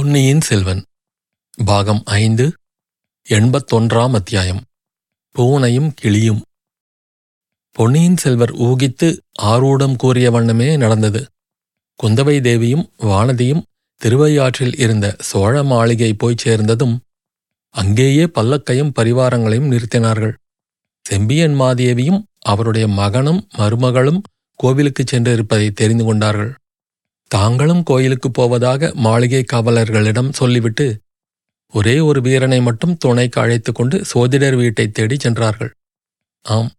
பொன்னியின் செல்வன். பாகம் ஐந்து எண்பத்தொன்றாம் அத்தியாயம். பூனையும் கிளியும். பொன்னியின் செல்வர் ஊகித்து ஆரூடம் கூறிய வண்ணமே நடந்தது. குந்தவை தேவியும் வானதியும் திருவையாற்றில் இருந்த சோழ மாளிகை போய்ச் சேர்ந்ததும் அங்கேயே பல்லக்கையும் பரிவாரங்களையும் நிறுத்தினார்கள். செம்பியன் மாதேவியும் அவருடைய மகனும் மருமகளும் கோவிலுக்குச் சென்றிருப்பதை தெரிந்து கொண்டார்கள். தாங்களும் கோயிலுக்குப் போவதாக மாளிகை காவலர்களிடம் சொல்லிவிட்டு ஒரே ஒரு வீரனை மட்டும் துணைக்கு அழைத்து கொண்டு சோதிடர் வீட்டைத் தேடிச் சென்றார்கள். ஆம்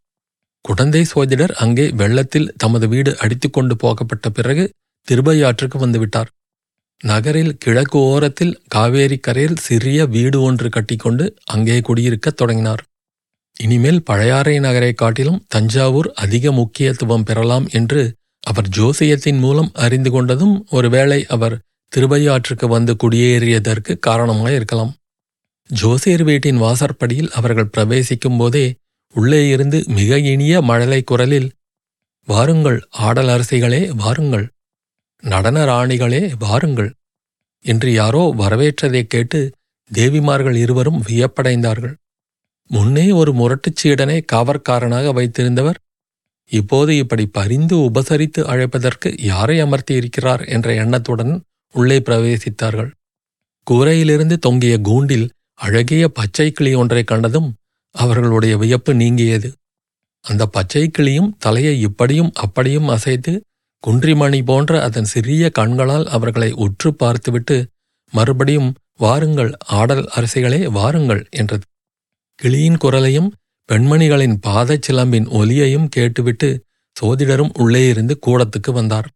குடந்தை சோதிடர் அங்கே வெள்ளத்தில் தமது வீடு அடித்துக்கொண்டு போகப்பட்ட பிறகு திருபையாற்றுக்கு வந்துவிட்டார். நகரில் கிழக்கு ஓரத்தில் காவேரி கரையில் சிறிய வீடு ஒன்று கட்டிக்கொண்டு அங்கே குடியிருக்கத் தொடங்கினார். இனிமேல் பழையாறை நகரைக் காட்டிலும் தஞ்சாவூர் அதிக முக்கியத்துவம் பெறலாம் என்று அவர் ஜோசியத்தின் மூலம் அறிந்து கொண்டதும் ஒருவேளை அவர் திருவையாற்றுக்கு வந்து குடியேறியதற்கு காரணமாயிருக்கலாம் ஜோசியர் வீட்டின் வாசற்படியில் அவர்கள் பிரவேசிக்கும் போதே உள்ளே இருந்து மிக இனிய மழலை குரலில் வாருங்கள் ஆடல் அரசிகளே வாருங்கள். நடன ராணிகளே வாருங்கள். என்று யாரோ வரவேற்றதைக் கேட்டு தேவிமார்கள் இருவரும் வியப்படைந்தார்கள். முன்னே ஒரு முரட்டுச் சீடனை காவற்காரனாக வைத்திருந்தவர் இப்போது இப்படி பரிந்து உபசரித்து அழைப்பதற்கு யாரை அமர்த்தியிருக்கிறார் என்ற எண்ணத்துடன் உள்ளே பிரவேசித்தார்கள். கூரையிலிருந்து தொங்கிய கூண்டில் அழகிய பச்சை கிளி ஒன்றைக் கண்டதும் அவர்களுடைய வியப்பு நீங்கியது. அந்த பச்சை கிளியும் தலையை இப்படியும் அப்படியும் அசைத்து குன்றிமணி போன்ற அதன் சிறிய கண்களால் அவர்களை உற்று பார்த்துவிட்டு மறுபடியும் வாருங்கள் ஆடல் அரசிகளே வாருங்கள் என்றது. கிளியின் குரலையும் பெண்மணிகளின் பாதச் சிலம்பின் ஒலியையும் கேட்டுவிட்டு சோதிடரும் உள்ளே இருந்து கூடத்துக்கு வந்தார்.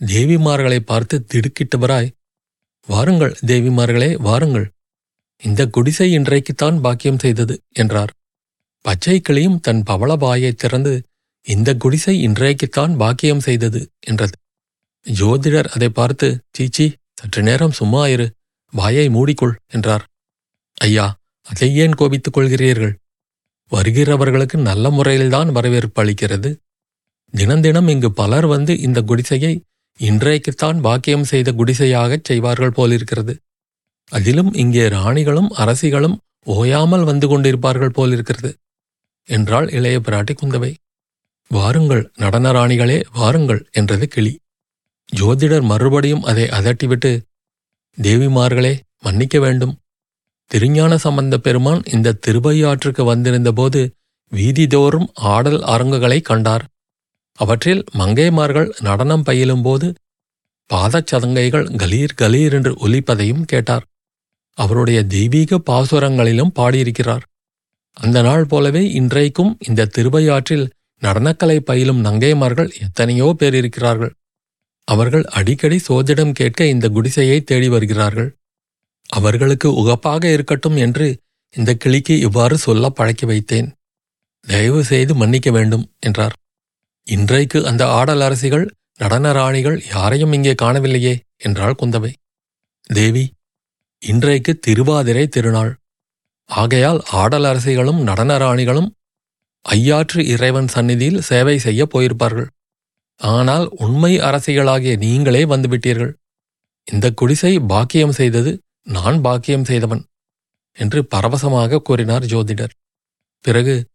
தேவிமார்களை பார்த்து திடுக்கிட்டவராய் வாருங்கள் தேவிமார்களே வாருங்கள். இந்த குடிசை இன்றைக்குத்தான் பாக்கியம் செய்தது என்றார். பச்சை கிளியும் தன் பவளபாயை திறந்து இந்த குடிசை இன்றைக்குத்தான் பாக்கியம் செய்தது என்றது. ஜோதிடர் அதை பார்த்து சீச்சி சற்று நேரம் சும்மா இரு வாயை மூடிக்கொள் என்றார். ஐயா அதை ஏன் கோபித்துக் கொள்கிறீர்கள்? வருகிறவர்களுக்கு நல்ல முறையில்தான் வரவேற்பு அளிக்கிறது. தினந்தினம் இங்கு பலர் வந்து இந்த குடிசையை இன்றைக்குத்தான் பாக்கியம் செய்த குடிசையாகச் செய்வார்கள் போலிருக்கிறது. அதிலும் இங்கே ராணிகளும் அரசிகளும் ஓயாமல் வந்து கொண்டிருப்பார்கள் போலிருக்கிறது. என்றாள் இளைய பிராட்டி குந்தவை. வாருங்கள் நடன ராணிகளே வாருங்கள் என்றது கிளி. ஜோதிடர் மறுபடியும் அதை அதட்டிவிட்டு தேவிமார்களே மன்னிக்க வேண்டும். திருஞான சம்பந்த பெருமான் இந்த திருவையாற்றுக்கு வந்திருந்தபோது வீதிதோறும் ஆடல் அரங்குகளை கண்டார். அவற்றில் மங்கைமார்கள் நடனம் பயிலும்போது பாதச்சதங்கைகள் கலீர் கலீர் என்று ஒலிப்பதையும் கேட்டார். அவருடைய தெய்வீக பாசுரங்களிலும் பாடியிருக்கிறார். அந்த நாள் போலவே இன்றைக்கும் இந்த திருவையாற்றில் நடனக்கலை பயிலும் நங்கைமார்கள் எத்தனையோ பேர் இருக்கிறார்கள். அவர்கள் அடிக்கடி சோதிடம் கேட்க இந்த குடிசையை தேடி வருகிறார்கள். அவர்களுக்கு உகப்பாக இருக்கட்டும் என்று இந்த கிளிக்கு இவ்வாறு சொல்ல பழக்கி வைத்தேன். தயவு செய்து மன்னிக்க வேண்டும் என்றார். இன்றைக்கு அந்த ஆடல் அரசிகள் நடன ராணிகள் யாரையும் இங்கே காணவில்லையே என்றாள் குந்தவை. தேவி இன்றைக்கு திருவாதிரை திருநாள். ஆகையால் ஆடல் அரசிகளும் நடன ராணிகளும் ஐயாற்று இறைவன் சந்நிதியில் சேவை செய்ய போயிருப்பார்கள். ஆனால் உண்மை அரசிகளாகிய நீங்களே வந்துவிட்டீர்கள் இந்த குடிசை பாக்கியம் செய்தது நான் பாக்கியம் செய்தவன் என்று பரவசமாக கூறினார் ஜோதிடர். பிறகு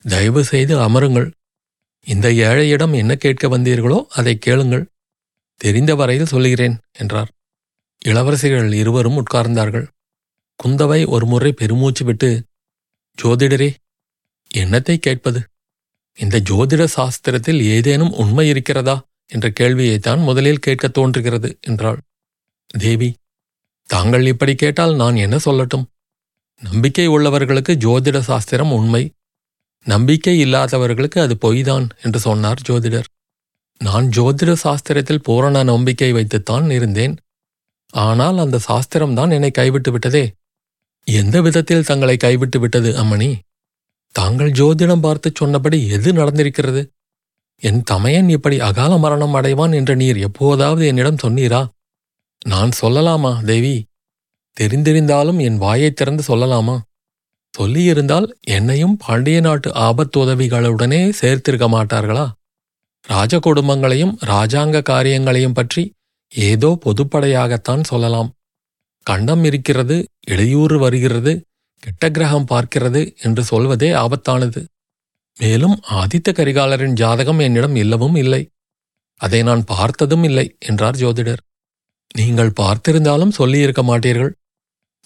தயவு செய்து அமருங்கள். இந்த ஏழையிடம் என்ன கேட்க வந்தீர்களோ அதை கேளுங்கள். தெரிந்த வரையில் சொல்லுகிறேன் என்றார். இளவரசிகள் இருவரும் உட்கார்ந்தார்கள். குந்தவை ஒருமுறை பெருமூச்சு விட்டு ஜோதிடரே என்னத்தை கேட்பது? இந்த ஜோதிட சாஸ்திரத்தில் ஏதேனும் உண்மை இருக்கிறதா? என்ற கேள்வியைத்தான் முதலில் கேட்கத் தோன்றுகிறது என்றாள். தேவி தாங்கள் இப்படி கேட்டால் நான் என்ன சொல்லட்டும்? நம்பிக்கை உள்ளவர்களுக்கு ஜோதிட சாஸ்திரம் உண்மை. நம்பிக்கை இல்லாதவர்களுக்கு அது பொய்தான் என்று சொன்னார் ஜோதிடர். நான் ஜோதிட சாஸ்திரத்தில் பூரண நம்பிக்கை வைத்துத்தான் இருந்தேன். ஆனால் அந்த சாஸ்திரம்தான் என்னை கைவிட்டு விட்டதே. எந்த விதத்தில் தங்களை கைவிட்டு விட்டது அம்மணி? தாங்கள் ஜோதிடம் பார்த்து சொன்னபடி எது நடந்திருக்கிறது? என் தமையன் இப்படி அகால மரணம் அடைவான் என்று நீர் எப்போதாவது என்னிடம் சொன்னீரா? நான் சொல்லலாமா தேவி? தெரிந்திருந்தாலும் என் வாயைத் திறந்து சொல்லலாமா? சொல்லியிருந்தால் என்னையும் பாண்டிய நாட்டு ஆபத்துதவிகளுடனே சேர்த்திருக்க மாட்டார்களா? ராஜ குடும்பங்களையும் ராஜாங்க காரியங்களையும் பற்றி ஏதோ பொதுப்படையாகத்தான் சொல்லலாம். கண்டம் இருக்கிறது இடையூறு வருகிறது கெட்ட கிரகம் பார்க்கிறது என்று சொல்வதே ஆபத்தானது. மேலும் ஆதித்த கரிகாலரின் ஜாதகம் என்னிடம் இல்லவும் இல்லை. அதை நான் பார்த்ததும் இல்லை என்றார் ஜோதிடர். நீங்கள் பார்த்திருந்தாலும் சொல்லியிருக்க மாட்டீர்கள்.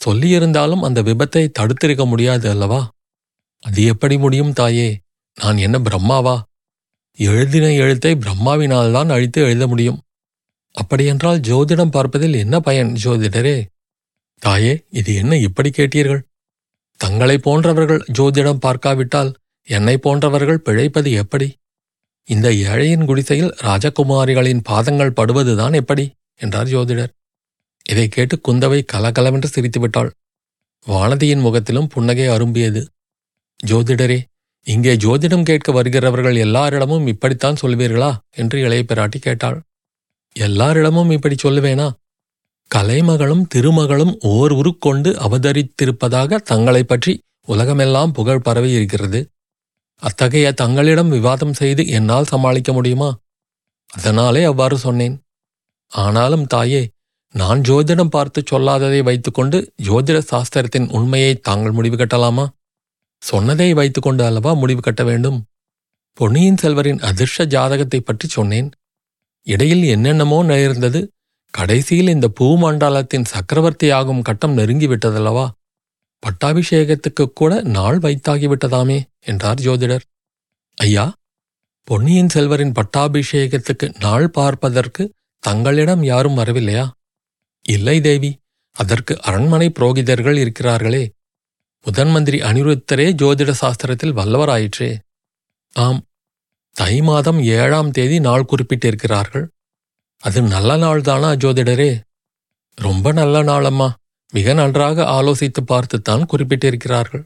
சொல்லியிருந்தாலும் அந்த விபத்தை தடுத்திருக்க முடியாது அல்லவா? அது எப்படி முடியும் தாயே? நான் என்ன பிரம்மாவா? எழுதின எழுத்தை பிரம்மாவினால்தான் அழித்து எழுத முடியும். அப்படியென்றால் ஜோதிடம் பார்ப்பதில் என்ன பயன் ஜோதிடரே? தாயே இது என்ன இப்படி கேட்டீர்கள்? தங்களைப் போன்றவர்கள் ஜோதிடம் பார்க்காவிட்டால் என்னை போன்றவர்கள் பிழைப்பது எப்படி? இந்த ஏழையின் குடிசையில் ராஜகுமாரிகளின் பாதங்கள் படுவதுதான் எப்படி? என்றார் ஜோதிடர். இதை கேட்டு குந்தவை கலகலவென்று சிரித்துவிட்டாள் வானதியின் முகத்திலும் புன்னகை அரும்பியது. ஜோதிடரே இங்கே ஜோதிடம் கேட்க வருகிறவர்கள் எல்லாரிடமும் இப்படித்தான் சொல்வீர்களா? என்று இளைய பிராட்டி கேட்டாள். எல்லாரிடமும் இப்படி சொல்லுவேனா? கலைமகளும் திருமகளும் ஓர் உருக்கொண்டு அவதரித்திருப்பதாக தங்களைப் பற்றி உலகமெல்லாம் புகழ் பரவி இருக்கிறது. அத்தகைய தங்களிடம் விவாதம் செய்து என்னால் சமாளிக்க முடியுமா? அதனாலே அவ்வாறு சொன்னேன். ஆனாலும் தாயே நான் ஜோதிடம் பார்த்து சொல்லாததை வைத்துக்கொண்டு ஜோதிட சாஸ்திரத்தின் உண்மையை தாங்கள் முடிவு கட்டலாமா? சொன்னதை வைத்துக்கொண்டு அல்லவா முடிவு கட்ட வேண்டும்? பொன்னியின் செல்வரின் அதிர்ஷ்ட ஜாதகத்தை பற்றி சொன்னேன். இடையில் என்னென்னமோ நேர்ந்தது கடைசியில் இந்த பூமண்டலத்தின் சக்கரவர்த்தி ஆகும் கட்டம் நெருங்கிவிட்டதல்லவா? பட்டாபிஷேகத்துக்கு கூட நாள் வைத்தாகிவிட்டதாமே என்றார் ஜோதிடர். ஐயா பொன்னியின் செல்வரின் பட்டாபிஷேகத்துக்கு நாள் பார்ப்பதற்கு தங்களிடம் யாரும் வரவில்லையா? இல்லை தேவி. அதற்கு அரண்மனை புரோகிதர்கள் இருக்கிறார்களே. முதன் மந்திரி அனிருத்தரே ஜோதிட சாஸ்திரத்தில் வல்லவராயிற்றே. ஆம் தை மாதம் ஏழாம் தேதி நாள் குறிப்பிட்டிருக்கிறார்கள். அது நல்ல நாள்தானா ஜோதிடரே? ரொம்ப நல்ல நாளம்மா. மிக நன்றாக ஆலோசித்து பார்த்துத்தான் குறிப்பிட்டிருக்கிறார்கள்.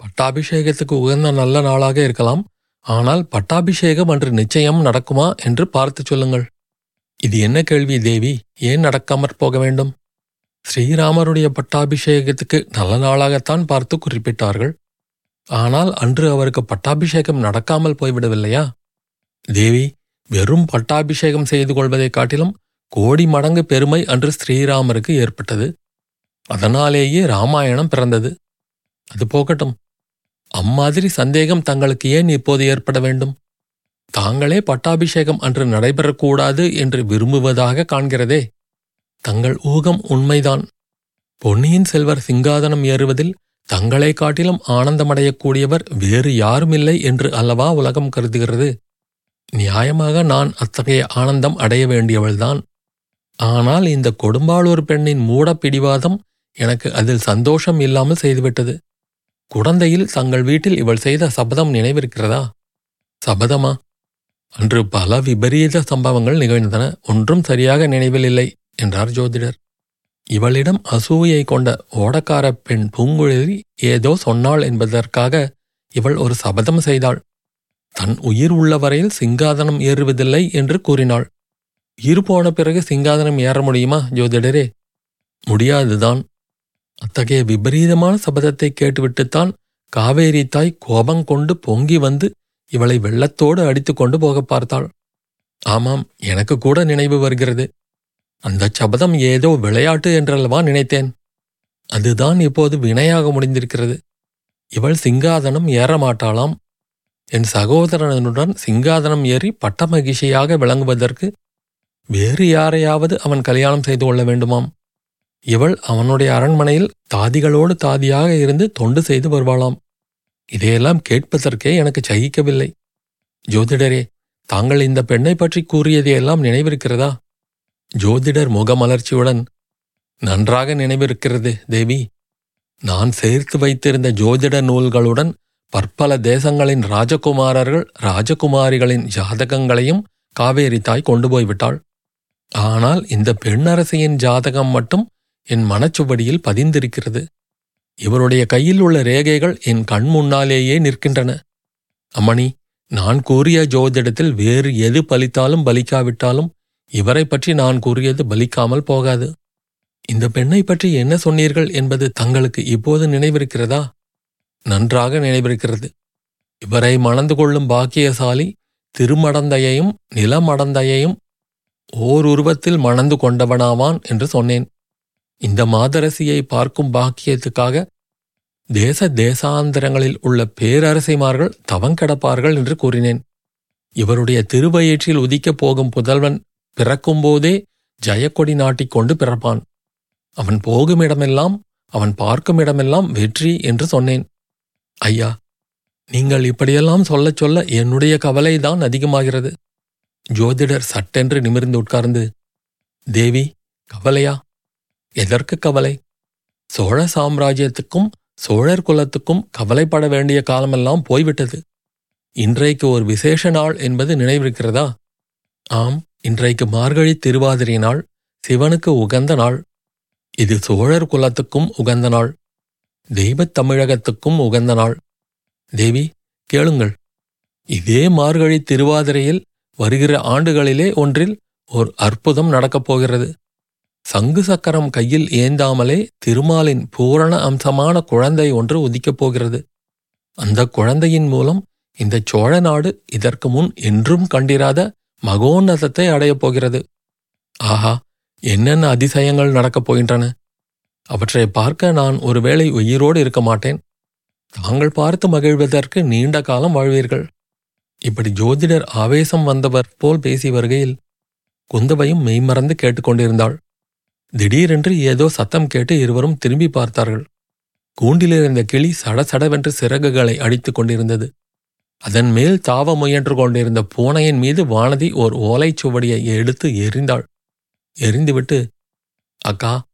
பட்டாபிஷேகத்துக்கு உகந்த நல்ல நாளாக இருக்கலாம். ஆனால் பட்டாபிஷேகம் அன்று நிச்சயம் நடக்குமா என்று பார்த்து சொல்லுங்கள். இது என்ன கேள்வி தேவி? ஏன் நடக்காமற் போக வேண்டும்? ஸ்ரீராமருடைய பட்டாபிஷேகத்துக்கு நல்ல நாளாகத்தான் பார்த்து குறிப்பிட்டார்கள். ஆனால் அன்று அவருக்கு பட்டாபிஷேகம் நடக்காமல் போய்விடவில்லையா? தேவி வெறும் பட்டாபிஷேகம் செய்து கொள்வதைக் காட்டிலும் கோடி மடங்கு பெருமை அன்று ஸ்ரீராமருக்கு ஏற்பட்டது. அதனாலேயே ராமாயணம் பிறந்தது. அது போகட்டும். அம்மாதிரி சந்தேகம் தங்களுக்கு ஏன் இப்போது ஏற்பட வேண்டும்? தாங்களே பட்டாபிஷேகம் அன்று நடைபெறக்கூடாது என்று விரும்புவதாக காண்கிறதே. தங்கள் ஊகம் உண்மைதான். பொன்னியின் செல்வர் சிங்காதனம் ஏறுவதில் தங்களை காட்டிலும் ஆனந்தமடையக்கூடியவர் வேறு யாருமில்லை என்று அல்லவா உலகம் கருதுகிறது. நியாயமாக நான் அத்தகைய ஆனந்தம் அடைய வேண்டியவள்தான். ஆனால் இந்த கொடும்பாளூர் பெண்ணின் மூட பிடிவாதம் எனக்கு அதில் சந்தோஷம் இல்லாமல் செய்துவிட்டது. குழந்தையில் தங்கள் வீட்டில் இவள் செய்த சபதம் நினைவிருக்கிறதா? சபதமா? அன்று பல விபரீத சம்பவங்கள் நிகழ்ந்தன. ஒன்றும் சரியாக நினைவில் இல்லை என்றார் ஜோதிடர். இவளிடம் அசூயை கொண்ட ஓடக்கார பெண் பூங்குழலி ஏதோ சொன்னாள் என்பதற்காக இவள் ஒரு சபதம் செய்தாள். தன் உயிர் உள்ள வரையில் சிங்காதனம் ஏறுவதில்லை என்று கூறினாள். உயிர் போன பிறகு சிங்காதனம் ஏற முடியுமா ஜோதிடரே? முடியாதுதான். அத்தகைய விபரீதமான சபதத்தை கேட்டுவிட்டுத்தான் காவேரி தாய் கோபம் கொண்டு பொங்கி வந்து இவளை வெள்ளத்தோடு அடித்து கொண்டு போக பார்த்தாள். ஆமாம் எனக்கு கூட நினைவு வருகிறது. அந்த சபதம் ஏதோ விளையாட்டு என்றல்லவா நினைத்தேன். அதுதான் இப்போது வினையாக முடிந்திருக்கிறது. இவள் சிங்காதனம் ஏறமாட்டாளாம் என் சகோதரனுடன் சிங்காதனம் ஏறி பட்டமகிழ்ச்சியாக விளங்குவதற்கு வேறு யாரையாவது அவன் கல்யாணம் செய்து கொள்ள வேண்டுமாம். இவள் அவனுடைய அரண்மனையில் தாதிகளோடு தாதியாக இருந்து தொண்டு செய்து வருவாளாம். இதையெல்லாம் கேட்பதற்கே எனக்கு சகிக்கவில்லை. ஜோதிடரே தாங்கள் இந்த பெண்ணை பற்றி கூறியதையெல்லாம் நினைவிருக்கிறதா? ஜோதிடர் முகமலர்ச்சியுடன் நன்றாக நினைவிருக்கிறது தேவி. நான் சேர்த்து வைத்திருந்த ஜோதிட நூல்களுடன் பற்பல தேசங்களின் ராஜகுமாரர்கள் ராஜகுமாரிகளின் ஜாதகங்களையும் காவேரி தாய் கொண்டு போய்விட்டாள். ஆனால் இந்த பெண்ணரசியின் ஜாதகம் மட்டும் என் மனச்சுவடியில் பதிந்திருக்கிறது. இவருடைய கையில் உள்ள ரேகைகள் என் கண் முன்னாலேயே நிற்கின்றன. அம்மணி நான் கூறிய ஜோதிடத்தில் வேறு எது பலித்தாலும் பலிக்காவிட்டாலும் இவரை பற்றி நான் கூறியது பலிக்காமல் போகாது. இந்த பெண்ணை பற்றி என்ன சொன்னீர்கள் என்பது தங்களுக்கு இப்போது நினைவிருக்கிறதா? நன்றாக நினைவிருக்கிறது. இவரை மணந்து கொள்ளும் பாக்கியசாலி திருமடந்தையையும் நிலமடந்தையையும் ஓர் உருவத்தில் மணந்து கொண்டவனாவான் என்று சொன்னேன். இந்த மாதரசியை பார்க்கும் பாக்கியத்துக்காக தேச தேசாந்தரங்களில் உள்ள பேரரசிமார்கள் தவங்கடப்பார்கள் என்று கூறினேன். இவருடைய திருவயிற்றில் உதிக்கப் போகும் புதல்வன் பிறக்கும்போதே ஜெயக்கொடி நாட்டிக் கொண்டு பிறப்பான். அவன் போகும் இடமெல்லாம் அவன் பார்க்கும் இடமெல்லாம் வெற்றி என்று சொன்னேன். ஐயா நீங்கள் இப்படியெல்லாம் சொல்லச் சொல்ல என்னுடைய கவலைதான் அதிகமாகிறது. ஜோதிடர் சட்டென்று நிமிர்ந்து உட்கார்ந்து தேவி கவலையா? எதற்கு கவலை? சோழ சாம்ராஜ்யத்துக்கும் சோழர் குலத்துக்கும் கவலைப்பட வேண்டிய காலமெல்லாம் போய்விட்டது. இன்றைக்கு ஒரு விசேஷ நாள் என்பது நினைவிருக்கிறதா? ஆம் இன்றைக்கு மார்கழி திருவாதிரை நாள் சிவனுக்கு உகந்த நாள். இது சோழர் குலத்துக்கும் உகந்த நாள். தெய்வத் தமிழகத்துக்கும் உகந்த நாள். தேவி கேளுங்கள். இதே மார்கழி திருவாதிரையில் வருகிற ஆண்டுகளிலே ஒன்றில் ஓர் அற்புதம் நடக்கப் போகிறது. சங்கு சக்கரம் கையில் ஏந்தாமலே திருமாலின் பூரண அம்சமான குழந்தை ஒன்று உதிக்கப் போகிறது. அந்த குழந்தையின் மூலம் இந்த சோழ நாடு இதற்கு முன் என்றும் கண்டிராத மகோன்னதத்தை அடையப் போகிறது. ஆஹா என்னென்ன அதிசயங்கள் நடக்கப் போகின்றன? அவற்றை பார்க்க நான் ஒருவேளை உயிரோடு இருக்க மாட்டேன். தாங்கள் பார்த்து மகிழ்வதற்கு நீண்ட காலம் வாழ்வீர்கள். இப்படி ஜோதிடர் ஆவேசம் வந்தவர் போல் பேசி வருகையில் குந்தவையும் மெய்மறந்து கேட்டுக்கொண்டிருந்தாள். திடீரென்று ஏதோ சத்தம் கேட்டு இருவரும் திரும்பி பார்த்தார்கள். கூண்டிலிருந்த கிளி சடசடவென்று சிறகுகளை அடித்துக் கொண்டிருந்தது. அதன் மேல் தாவ முயன்று கொண்டிருந்த பூனையின் மீது வானதி ஓர் ஓலைச் சுவடியை எடுத்து எறிந்தாள். எறிந்துவிட்டு அக்கா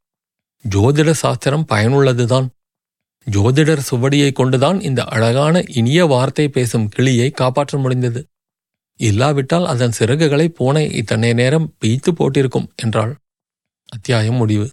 ஜோதிட சாஸ்திரம் பயனுள்ளதுதான். ஜோதிடர் சுவடியைக் கொண்டுதான் இந்த அழகான இனிய வார்த்தை பேசும் கிளியை காப்பாற்ற முடிந்தது. இல்லாவிட்டால் அதன் சிறகுகளை பூனை இத்தனை நேரம் பீய்த்து போட்டிருக்கும் என்றாள். அத்தியாயம் முடிவு.